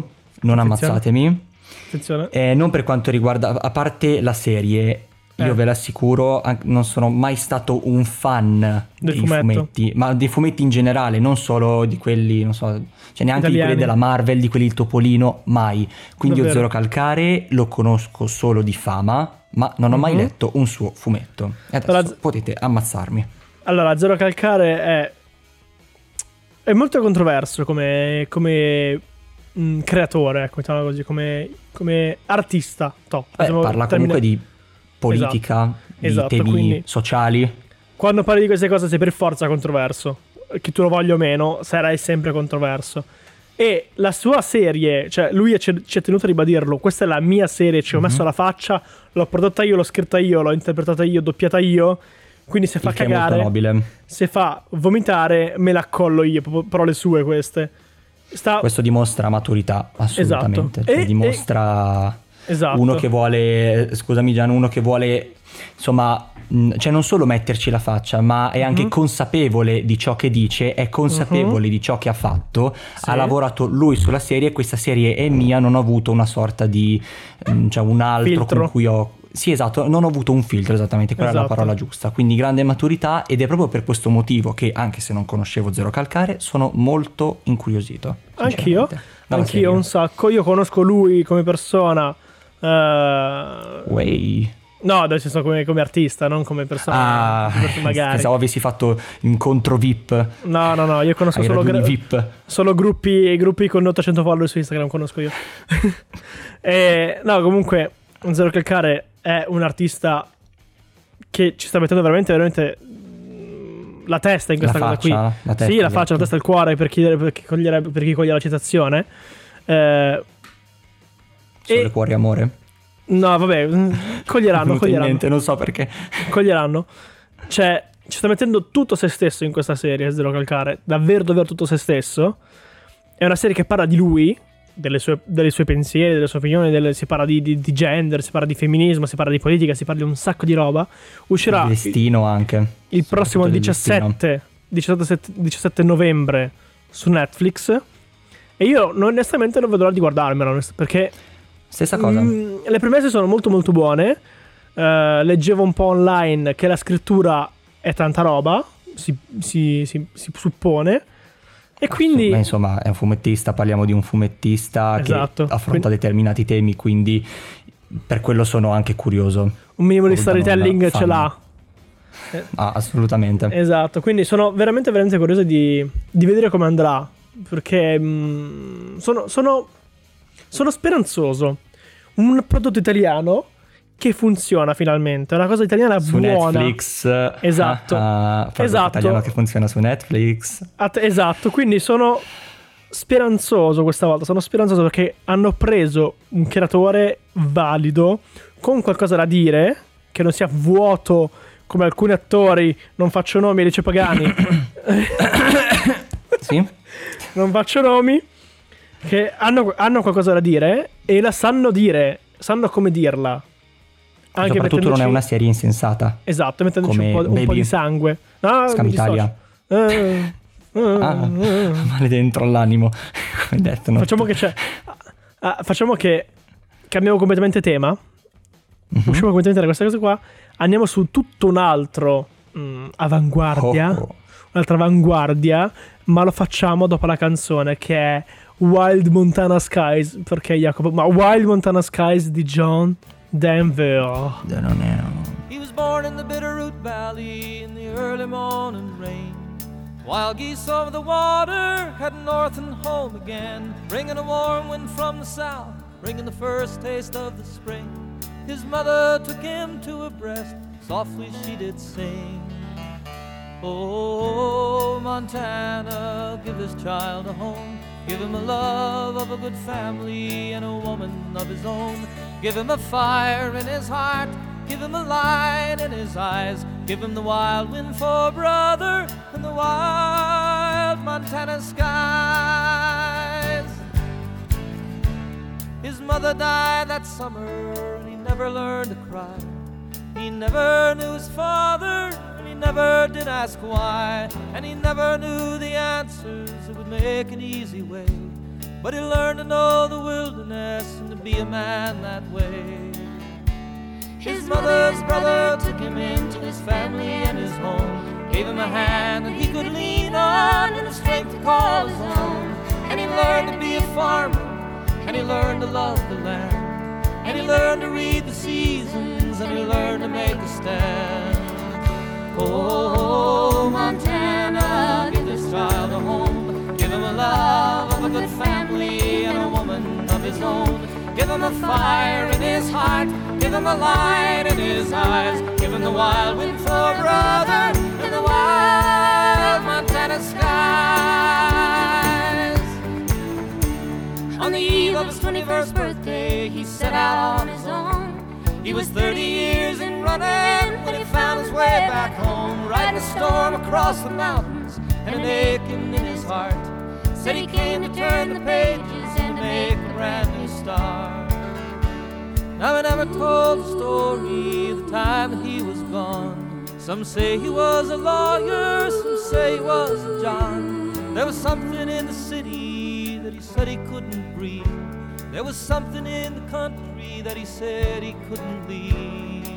Attenzione. ammazzatemi. Attenzione. Eh, non per quanto riguarda, a parte la serie, io Eh. ve l'assicuro, non sono mai stato un fan Del dei fumetti, ma dei fumetti in generale, non solo di quelli, non so, cioè neanche di Italiani. quelli della Marvel, di quelli del Topolino, mai. Quindi io Davvero? Zero Calcare lo conosco solo di fama, ma non ho mai Mhm. letto un suo fumetto. E adesso Allora, potete ammazzarmi. Allora, Zero Calcare è. È molto controverso come. come mh, creatore, ecco, mettiamola così, come, come artista. Toh, Beh, parla termine- comunque di politica, di Esatto, temi quindi- sociali. Quando parli di queste cose sei per forza controverso. Che tu lo voglia o meno, sarai sempre controverso. E la sua serie, cioè lui ci è tenuto a ribadirlo, questa è la mia serie, ci ho Mhm. messo la faccia, l'ho prodotta io, l'ho scritta io, l'ho interpretata io, doppiata io. Quindi se fa il cagare, se fa vomitare, me la accollo io, parole sue queste. Sta... Questo dimostra maturità, assolutamente. Esatto. Cioè, E- dimostra Esatto. uno che vuole, scusami Gian, uno che vuole, insomma, cioè non solo metterci la faccia, ma è anche Mhm. consapevole di ciò che dice, è consapevole di ciò che ha fatto, Sì. ha lavorato lui sulla serie, questa serie è mia, non ho avuto una sorta di, cioè un altro Filtro. con cui ho... Sì, esatto, non ho avuto un filtro esattamente, quella è Esatto. la parola giusta. Quindi grande maturità ed è proprio per questo motivo che, anche se non conoscevo Zero Calcare, sono molto incuriosito. Anch'io, anch'io serie. un sacco. Io conosco lui come persona. Eh, Way. No, nel senso come, come artista, non come persona. Ah, magari. pensavo avessi fatto incontro VIP No, no, no, io conosco ai solo, VIP. solo gruppi, gruppi con 800 follower su Instagram, conosco io. e, no, comunque, Zero Calcare è un artista che ci sta mettendo veramente, veramente mm, la testa in questa La cosa qui. la testa, sì, la esatto. faccia, la testa e il cuore per chi, per chi, cogliere- per chi coglie la citazione. Eh, Sole, e- cuore, amore. no, vabbè, mm, coglieranno, coglieranno. mente, non so perché. coglieranno. Cioè, ci sta mettendo tutto se stesso in questa serie, Zero Calcare. Davvero, davvero tutto se stesso. È una serie che parla di lui, delle sue, dei suoi pensieri, delle sue opinioni, delle- si parla di, di- di gender, si parla di femminismo, si parla di politica, si parla di un sacco di roba. Uscirà Il destino anche. il prossimo del destino. 17, 17, 17 novembre su Netflix. E io onestamente non vedo l'ora di guardarmelo, perché Stessa cosa. Mm, le premesse sono molto molto buone. Eh, leggevo un po' online che la scrittura è tanta roba, si, si- si- si suppone. E quindi... Beh, insomma, è un fumettista, parliamo di un fumettista Esatto. che affronta Quindi- determinati temi, quindi per quello sono anche curioso. un minimo di storytelling ce l'ha. Ah, assolutamente. Esatto, quindi sono veramente veramente curioso di, di vedere come andrà. Perché mm, sono, sono, sono speranzoso. Un prodotto italiano che funziona finalmente. Una cosa italiana su buona. Netflix. Esatto. Ah, prodotto Esatto. italiano che funziona su Netflix. At- esatto, quindi sono speranzoso questa volta. Sono speranzoso perché hanno preso un creatore valido con qualcosa da dire, che non sia vuoto come alcuni attori. Non faccio nomi, Alice Pagani. Sì? non faccio nomi. Che hanno, hanno qualcosa da dire e la sanno dire, sanno come dirla. Anche Soprattutto non è una serie insensata. Esatto, mettendoci un po', un po' di sangue. Ah, Scam. Italia. Eh, Ah, eh. male dentro all'animo. Come detto, no? Facciamo che c'è. ah, facciamo che cambiamo completamente tema. usciamo completamente da questa cosa qua, andiamo su tutto un altro mm, avanguardia, Oh, oh. un'altra avanguardia, ma lo facciamo dopo la canzone che è Wild Montana Skies, perché Jacopo, ma Wild Montana Skies di John Denver. Non è... He was born in the Bitterroot Valley in the early morning rain. Wild geese over the water, heading north and home again, bringing a warm wind from the south, bringing the first taste of the spring. His mother took him to her breast, softly she did sing. Oh, Montana, give this child a home. Give him a love of a good family and a woman of his own. Give him a fire in his heart. Give him a light in his eyes. Give him the wild wind for a brother and the wild Montana skies. His mother died that summer and he never learned to cry. He never knew his father never did ask why. And he never knew the answers that would make an easy way. But he learned to know the wilderness and to be a man that way. His mother's brother took him into his family and his home. Gave him a hand that he could lean on and a strength to call his own. And he learned to be a farmer. And he learned to love the land. And he learned to read the seasons. And he learned to make a stand. Oh, Montana, give this child a home. Give him a love of a good family and a woman of his own. Give him a fire in his heart. Give him a light in his eyes. Give him the wild wind for a brother and the wild Montana skies. On the eve of his 21st birthday, he set out on his own. He was 30 years in running when he found his way back home, riding a storm across the mountains and an aching in his heart. Said he came to turn the pages and to make a brand new start. Now I never told the story of the time that he was gone. Some say he was a lawyer, some say he was a John. There was something in the city that he said he couldn't breathe. There was something in the country that he said he couldn't leave.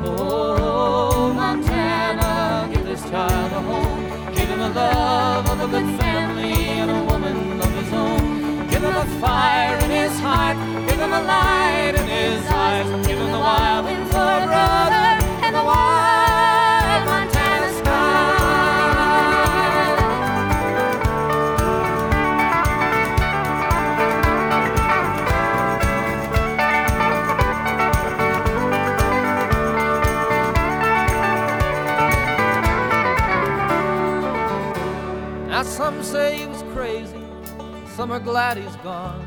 Oh, Montana, give this child a home. Give him a love of a good family and a woman of his own. Give him a fire in his heart. Give him a light in his eyes. Give him the wild wind for a brother and the wild are glad he's gone.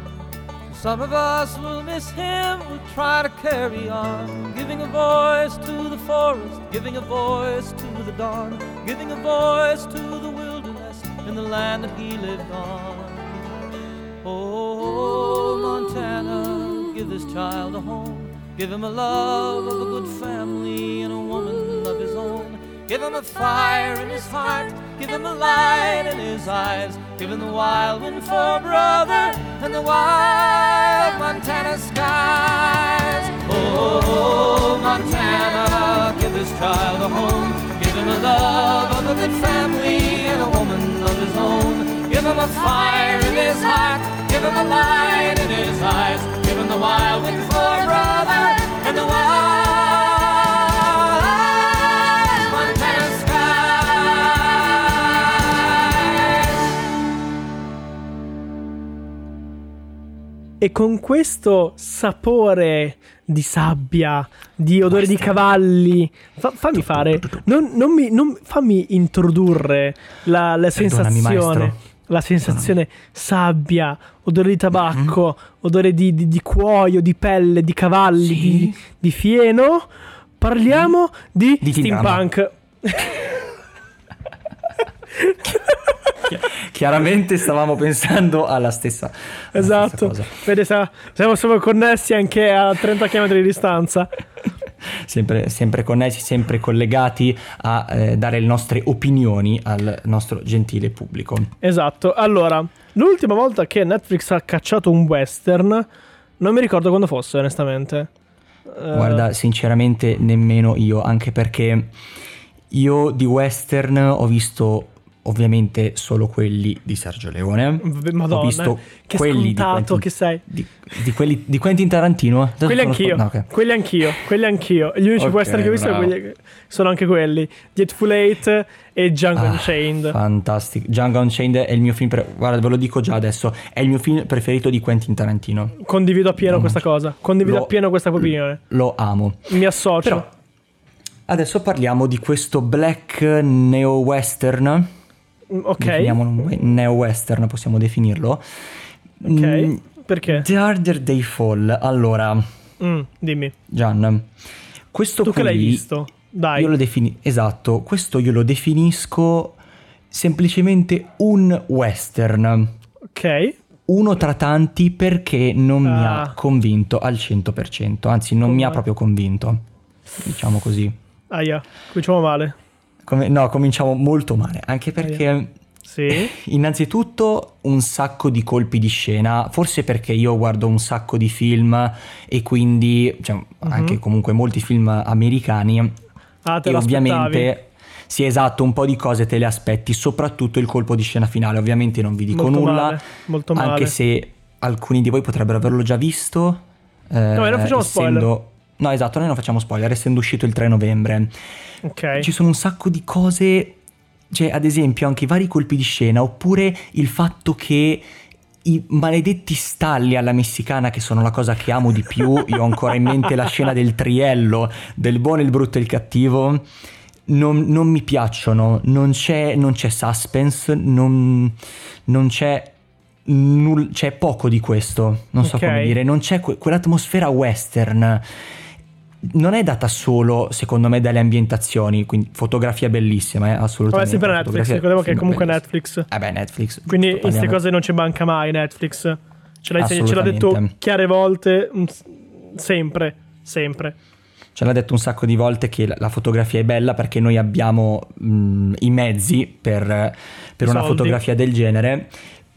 Some of us will miss him, we'll try to carry on, giving a voice to the forest, giving a voice to the dawn, giving a voice to the wilderness in the land that he lived on. Oh, Montana, give this child a home, give him a love of a good family and a woman of his own. Give him a fire in his heart, give him a light in his eyes, give him the wild wind for brother and the wild Montana skies. Oh, Montana, give this child a home, give him a love of a good family and a woman of his own. Give him a fire in his heart, give him a light in his eyes, give him the wild wind for brother E con questo sapore di sabbia, di odore di cavalli, fa- fammi fare, non, non mi, non- fammi introdurre la, la sensazione, la sensazione sabbia, odore di tabacco, odore di, di- di cuoio, di pelle, di cavalli, Sì. di, di fieno. Parliamo di, Di steampunk. Chiaramente stavamo pensando alla stessa, alla stessa Esatto, cosa. Vede, siamo, siamo connessi anche a 30 km di distanza. Sempre, sempre connessi, sempre collegati a eh, dare le nostre opinioni al nostro gentile pubblico. Esatto. Allora, l'ultima volta che Netflix ha cacciato un western, non mi ricordo quando fosse, onestamente. Eh, Guarda, sinceramente nemmeno io, anche perché io di western ho visto ovviamente solo quelli di Sergio Leone. Madonna, ho visto che quelli di scontato Quentin, che sei. Di, di quelli di Quentin Tarantino? Adesso Quelli anch'io, no, ok. quelli anch'io, quelli anch'io. Gli unici Ok, western che ho visto quelli- sono anche quelli. Hateful Eight e Django Ah, Unchained. Fantastico. Django Unchained è il mio film, pre- guarda, ve lo dico già adesso, è il mio film preferito di Quentin Tarantino. Condivido appieno questa cosa. Condivido Lo- appieno questa opinione. Lo amo. Mi associo. Però adesso parliamo di questo black neo-western. Mm, ok. Definiamolo un neo-western, possiamo definirlo. Ok. Mm, Perché? The Harder They Fall. Allora, Mm, dimmi. Gian, questo Tu che qui l'hai visto? Dai. Io lo defini- esatto, questo io lo definisco semplicemente un western. Ok. Uno tra tanti perché non mi Ah. ha convinto al 100%, anzi non mi ha Come? proprio convinto. Diciamo così. Aia, cominciamo male. Come- no, cominciamo molto male, anche perché Sì. innanzitutto un sacco di colpi di scena, forse perché io guardo un sacco di film e quindi cioè, anche comunque molti film americani Ah, te e ovviamente sì esatto, un po' di cose te le aspetti, soprattutto il colpo di scena finale, ovviamente non vi dico Molto nulla, male, molto male. anche se alcuni di voi potrebbero averlo già visto. eh, No, non facciamo essendo- No, esatto, noi non facciamo spoiler, essendo uscito il 3 novembre. Ok. Ci sono un sacco di cose, cioè ad esempio anche i vari colpi di scena, oppure il fatto che i maledetti stalli alla messicana, che sono la cosa che amo di più, io ho ancora in mente la scena del triello, del buono, il brutto e il cattivo, non, non mi piacciono, non c'è, non c'è suspense, non, non c'è... null- c'è poco di questo, non so Ok. come dire, non c'è que- quell'atmosfera western non è data solo, secondo me, dalle ambientazioni, quindi fotografia bellissima, eh, Vabbè, assolutamente. sempre Netflix. Ricordiamo che è comunque bellissimo. Netflix. Eh beh, Netflix. Quindi giusto, queste cose non ci manca mai Netflix. Ce l'ha, ce l'ha detto chiare volte, mm, sempre, sempre. Ce l'ha detto un sacco di volte che la, fotografia è bella perché noi abbiamo mh, i mezzi per, per una fotografia del genere.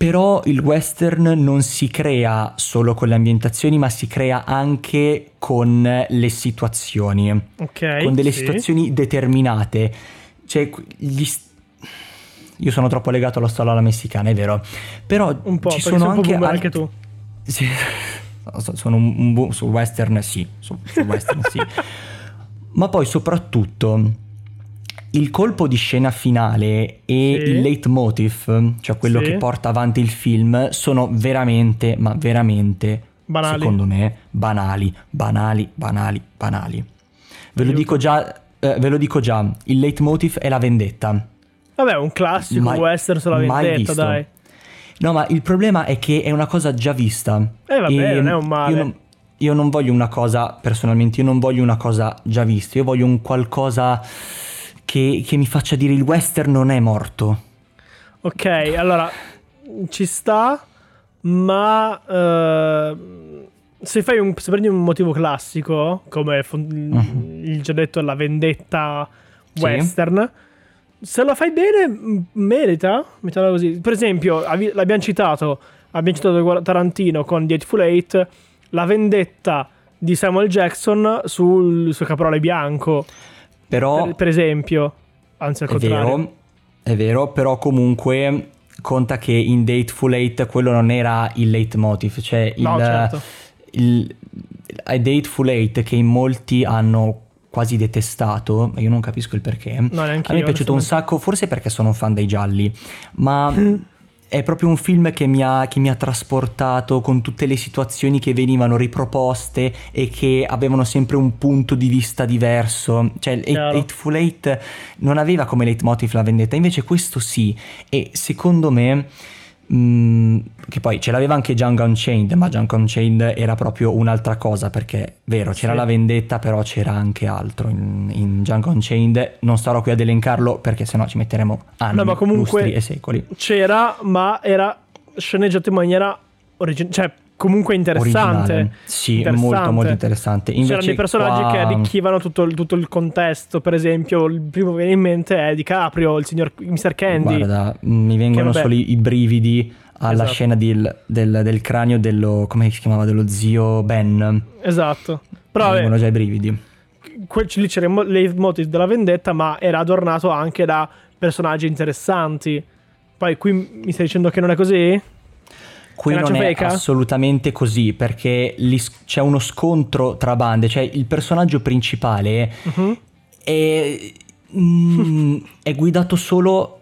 Però il western non si crea solo con le ambientazioni, ma si crea anche con le situazioni. Ok. con delle sì. situazioni determinate. Cioè, gli st- io sono troppo legato alla storia alla messicana, è vero. Però Un po', ci sono po' anche, boomer alt- anche tu. Sì. So- Sono un, un boom sul western, sì. Su, sul western, sì. Ma poi soprattutto il colpo di scena finale e Sì. il leitmotiv, cioè quello Sì. che porta avanti il film, sono veramente, ma veramente, Banali. secondo me, banali, banali, banali, banali. Ve lo dico già, eh, ve lo dico già, il leitmotiv è la vendetta. Vabbè, un classico Mai- western sulla vendetta, dai. No, ma il problema è che è una cosa già vista. Eh, vabbè, non è un male. Io non, io non voglio una cosa, personalmente, io non voglio una cosa già vista. Io voglio un qualcosa che, che mi faccia dire il western non è morto. Ok, allora ci sta, ma eh, se fai un, se prendi un motivo classico, come fon- il già detto la vendetta Mhm. Sì. western, se lo fai bene, merita, mettiamola così. Per esempio, avi- l'abbiamo citato, abbiamo citato Tarantino con The Hateful Eight, la vendetta di Samuel Jackson sul suo caporale bianco, Però per, per esempio. Anzi, al è contrario. vero, è vero, però comunque conta che in Dateful Eight quello non era il leitmotiv, cioè il, No, certo. il, a Dateful Eight che in molti hanno quasi detestato, ma io non capisco il perché. No, a me è piaciuto un sacco, forse perché sono un fan dei gialli, ma è proprio un film che mi, ha, che mi ha trasportato con tutte le situazioni che venivano riproposte e che avevano sempre un punto di vista diverso. Cioè, Chiaro. Hateful Eight non aveva come leitmotiv la vendetta, invece questo sì. E secondo me, mh, che poi ce l'aveva anche Django Unchained, ma Django Unchained era proprio un'altra cosa, perché vero, c'era Sì. la vendetta, però c'era anche altro in, in Django Unchained. Non starò qui ad elencarlo perché sennò ci metteremo anni, No, ma comunque- lustri e secoli. c'era, ma era sceneggiato in maniera originale, cioè comunque interessante. Originale. Sì, Interessante. molto molto interessante. Invece C'erano dei personaggi qua- che arricchivano tutto il, tutto il contesto. Per esempio, il primo che viene in mente è DiCaprio, il signor Mr. Candy. Guarda, mh, mi vengono solo i, brividi alla Esatto. scena del, del- del cranio dello, come si chiamava, dello zio Ben. Esatto. Però mi vengono già i brividi. quel, lì c'era il mo- leitmotiv della vendetta, ma era adornato anche da personaggi interessanti. Poi qui mi stai dicendo che non è così? Qui non è ciofeca? assolutamente così perché lì c'è uno scontro tra bande, cioè il personaggio principale Mhm. è, mm, è guidato solo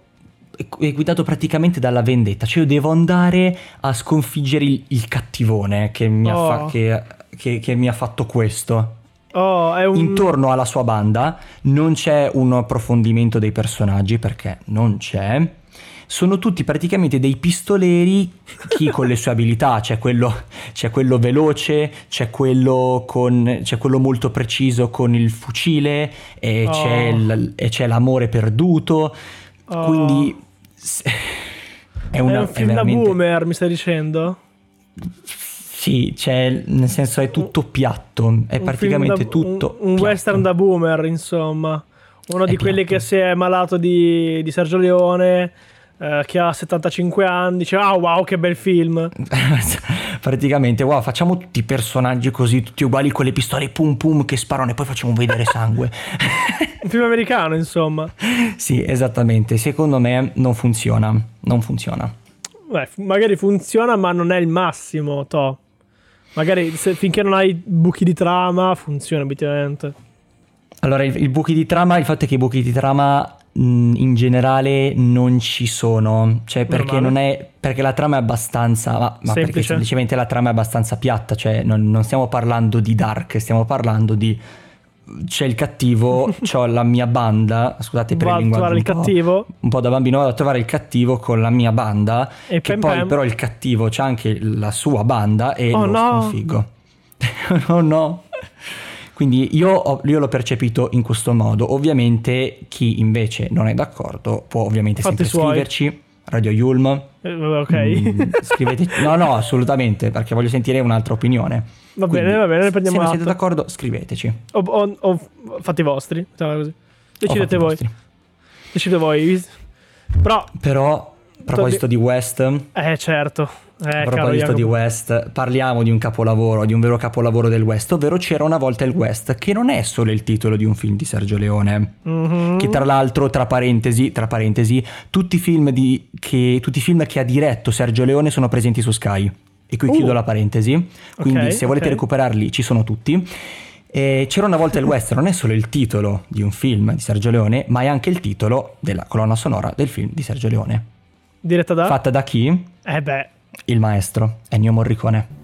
è guidato praticamente dalla vendetta, cioè io devo andare a sconfiggere il, il cattivone che mi, ha fa- Oh. che- che- che mi ha fatto questo. Oh, un... Intorno alla sua banda non c'è un approfondimento dei personaggi perché non c'è. Sono tutti praticamente dei pistoleri, chi con le sue abilità, c'è quello, c'è quello veloce, c'è quello, con, c'è quello molto preciso con il fucile e, Oh. c'è, l- e c'è l'amore perduto. Oh. Quindi è, una, è un è film veramente- da boomer, mi stai dicendo? Sì, c'è, nel senso è tutto piatto, è Un praticamente da- tutto. Un, un western da boomer, insomma. Uno È di quelli piatto. che si è malato di, di Sergio Leone, eh, che ha 75 anni, dice, ah wow, che bel film. praticamente wow facciamo tutti i personaggi così tutti uguali con le pistole pum pum che sparano e poi facciamo vedere sangue Un film americano, insomma. sì esattamente secondo me non funziona non funziona Beh, magari funziona, ma non è il massimo, to. Magari se- finché non hai buchi di trama, funziona obiettivamente. allora i, buchi di trama il fatto è che i buchi di trama in generale non ci sono cioè perché non è perché la trama è abbastanza ma, ma perché Semplice. semplicemente la trama è abbastanza piatta cioè non, non stiamo parlando di dark stiamo parlando di c'è il cattivo, c'ho la mia banda, scusate per Va il linguaggio il po'- cattivo. un po' da bambino vado a trovare il cattivo con la mia banda E che pem poi pem. però il cattivo c'ha anche la sua banda e Oh lo no. sconfiggo oh no quindi io, ho- io l'ho percepito in questo modo ovviamente chi invece non è d'accordo può ovviamente Fatti sempre suoi. scriverci Radio Yulm Eh, ok. Mm, scriveteci no no assolutamente perché voglio sentire un'altra opinione Va bene, Quindi, va bene, ne prendiamo se non siete d'accordo scriveteci O, o- o fatti i vostri. mettiamola così. Decidete voi. vostri. Decidete voi. Però, però a proposito di West eh, certo. Eh, A proposito di. West, parliamo di un capolavoro, di un vero capolavoro del West, ovvero C'era una volta il West, che non è solo il titolo di un film di Sergio Leone. Mhm. Che tra l'altro, tra parentesi, tra parentesi tutti, i film di- che, tutti i film che ha diretto Sergio Leone sono presenti su Sky. E qui Uh. chiudo la parentesi. Quindi, Ok, se volete ok. recuperarli, ci sono tutti. E C'era una volta il West non è solo il titolo di un film di Sergio Leone, ma è anche il titolo della colonna sonora del film di Sergio Leone. Diretta da? Fatta da chi? Eh beh. Il maestro Ennio Morricone.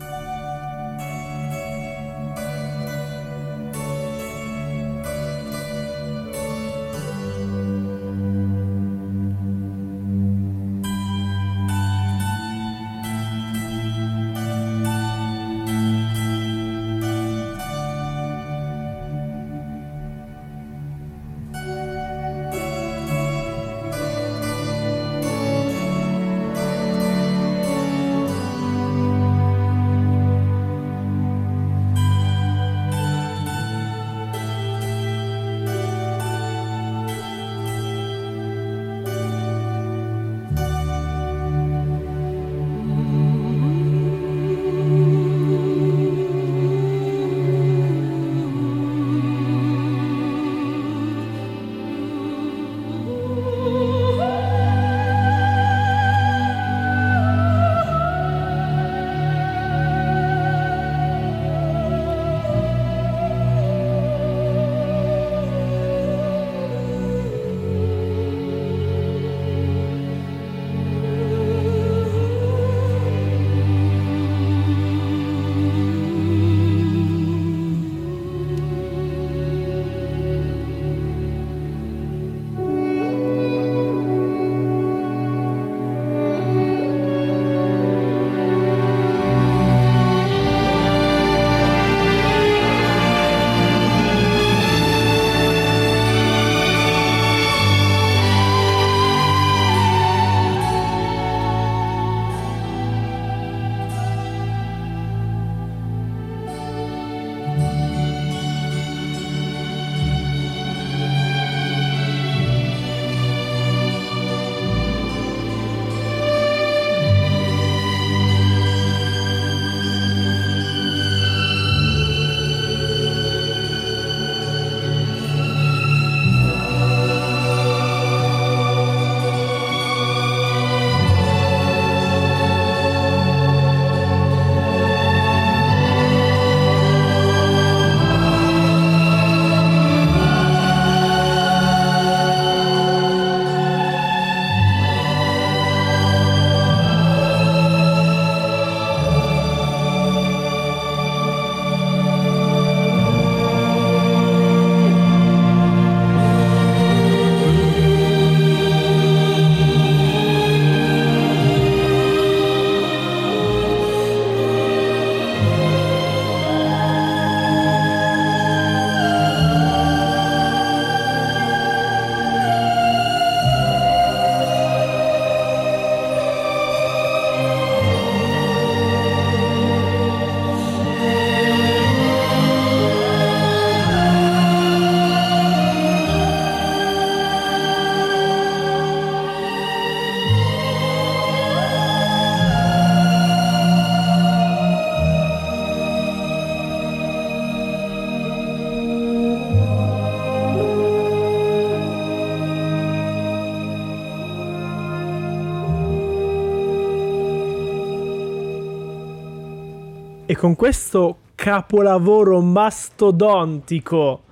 E con questo capolavoro mastodontico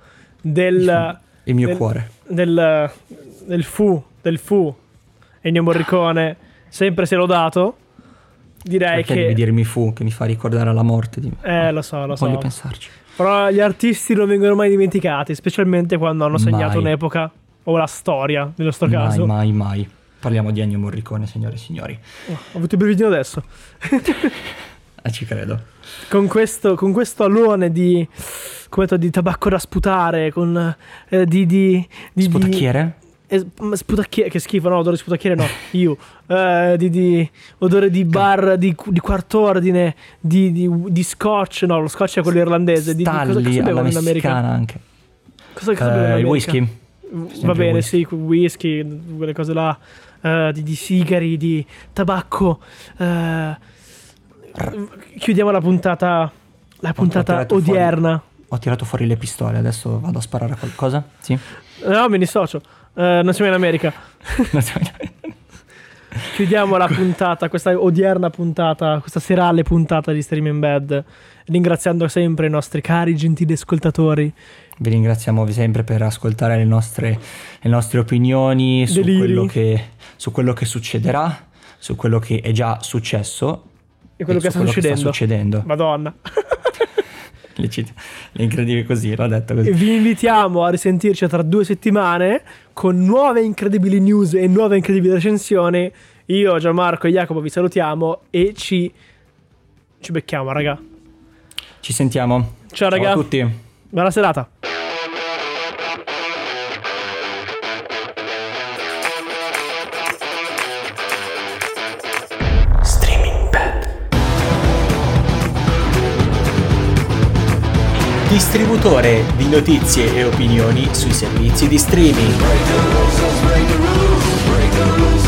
del, Il mio del- cuore. del, del fu, del fu, Ennio Morricone, sempre se l'ho dato, direi Perché devi che... dirmi fu che mi fa ricordare la morte di Eh, lo so, lo so. Voglio pensarci. Però gli artisti non vengono mai dimenticati, specialmente quando hanno segnato Mai. un'epoca o la storia, nel nostro Mai, caso. mai, mai. Parliamo di Ennio Morricone, signore e signori. Oh, ho avuto i brividi adesso. Eh, ci credo. Con questo, con questo alone di, come detto, di tabacco da sputare, con eh, di, di, di Sputacchiere? Eh, sputacchiere, che schifo, no, odore di sputacchiere no, io. Eh, di, di odore di bar di, di quarto ordine, di, di, di scotch, no, lo scotch è quello irlandese. Di, di cosa, Stalli cosa alla messicana anche. Cosa, cosa Eh, il whisky. Va bene, whisky. sì, whisky, quelle cose là, eh, di, di sigari, di tabacco. eh, chiudiamo la puntata, la puntata fuori. odierna. Ho tirato fuori le pistole, adesso vado a sparare a qualcosa? Sì? No, mi dissocio. Eh, non siamo in America. Chiudiamo la puntata, questa odierna puntata, questa serale puntata di Stream in Bed. Ringraziando sempre i nostri cari, gentili ascoltatori. Vi ringraziamo sempre per ascoltare le nostre, le nostre opinioni su quello, che, su quello che succederà, su quello che è già successo E quello e che su sta succedendo. Madonna. Le, cit- le incredibili così, l'ho detto E così. vi invitiamo a risentirci tra due settimane con nuove incredibili news e nuove incredibili recensioni. Io, Gianmarco e Jacopo vi salutiamo e ci, ci becchiamo, raga. Ci sentiamo. Ciao, raga. Ciao a tutti. Buona serata. distributore di notizie e opinioni sui servizi di streaming. Break the rules, break the rules, break the rules,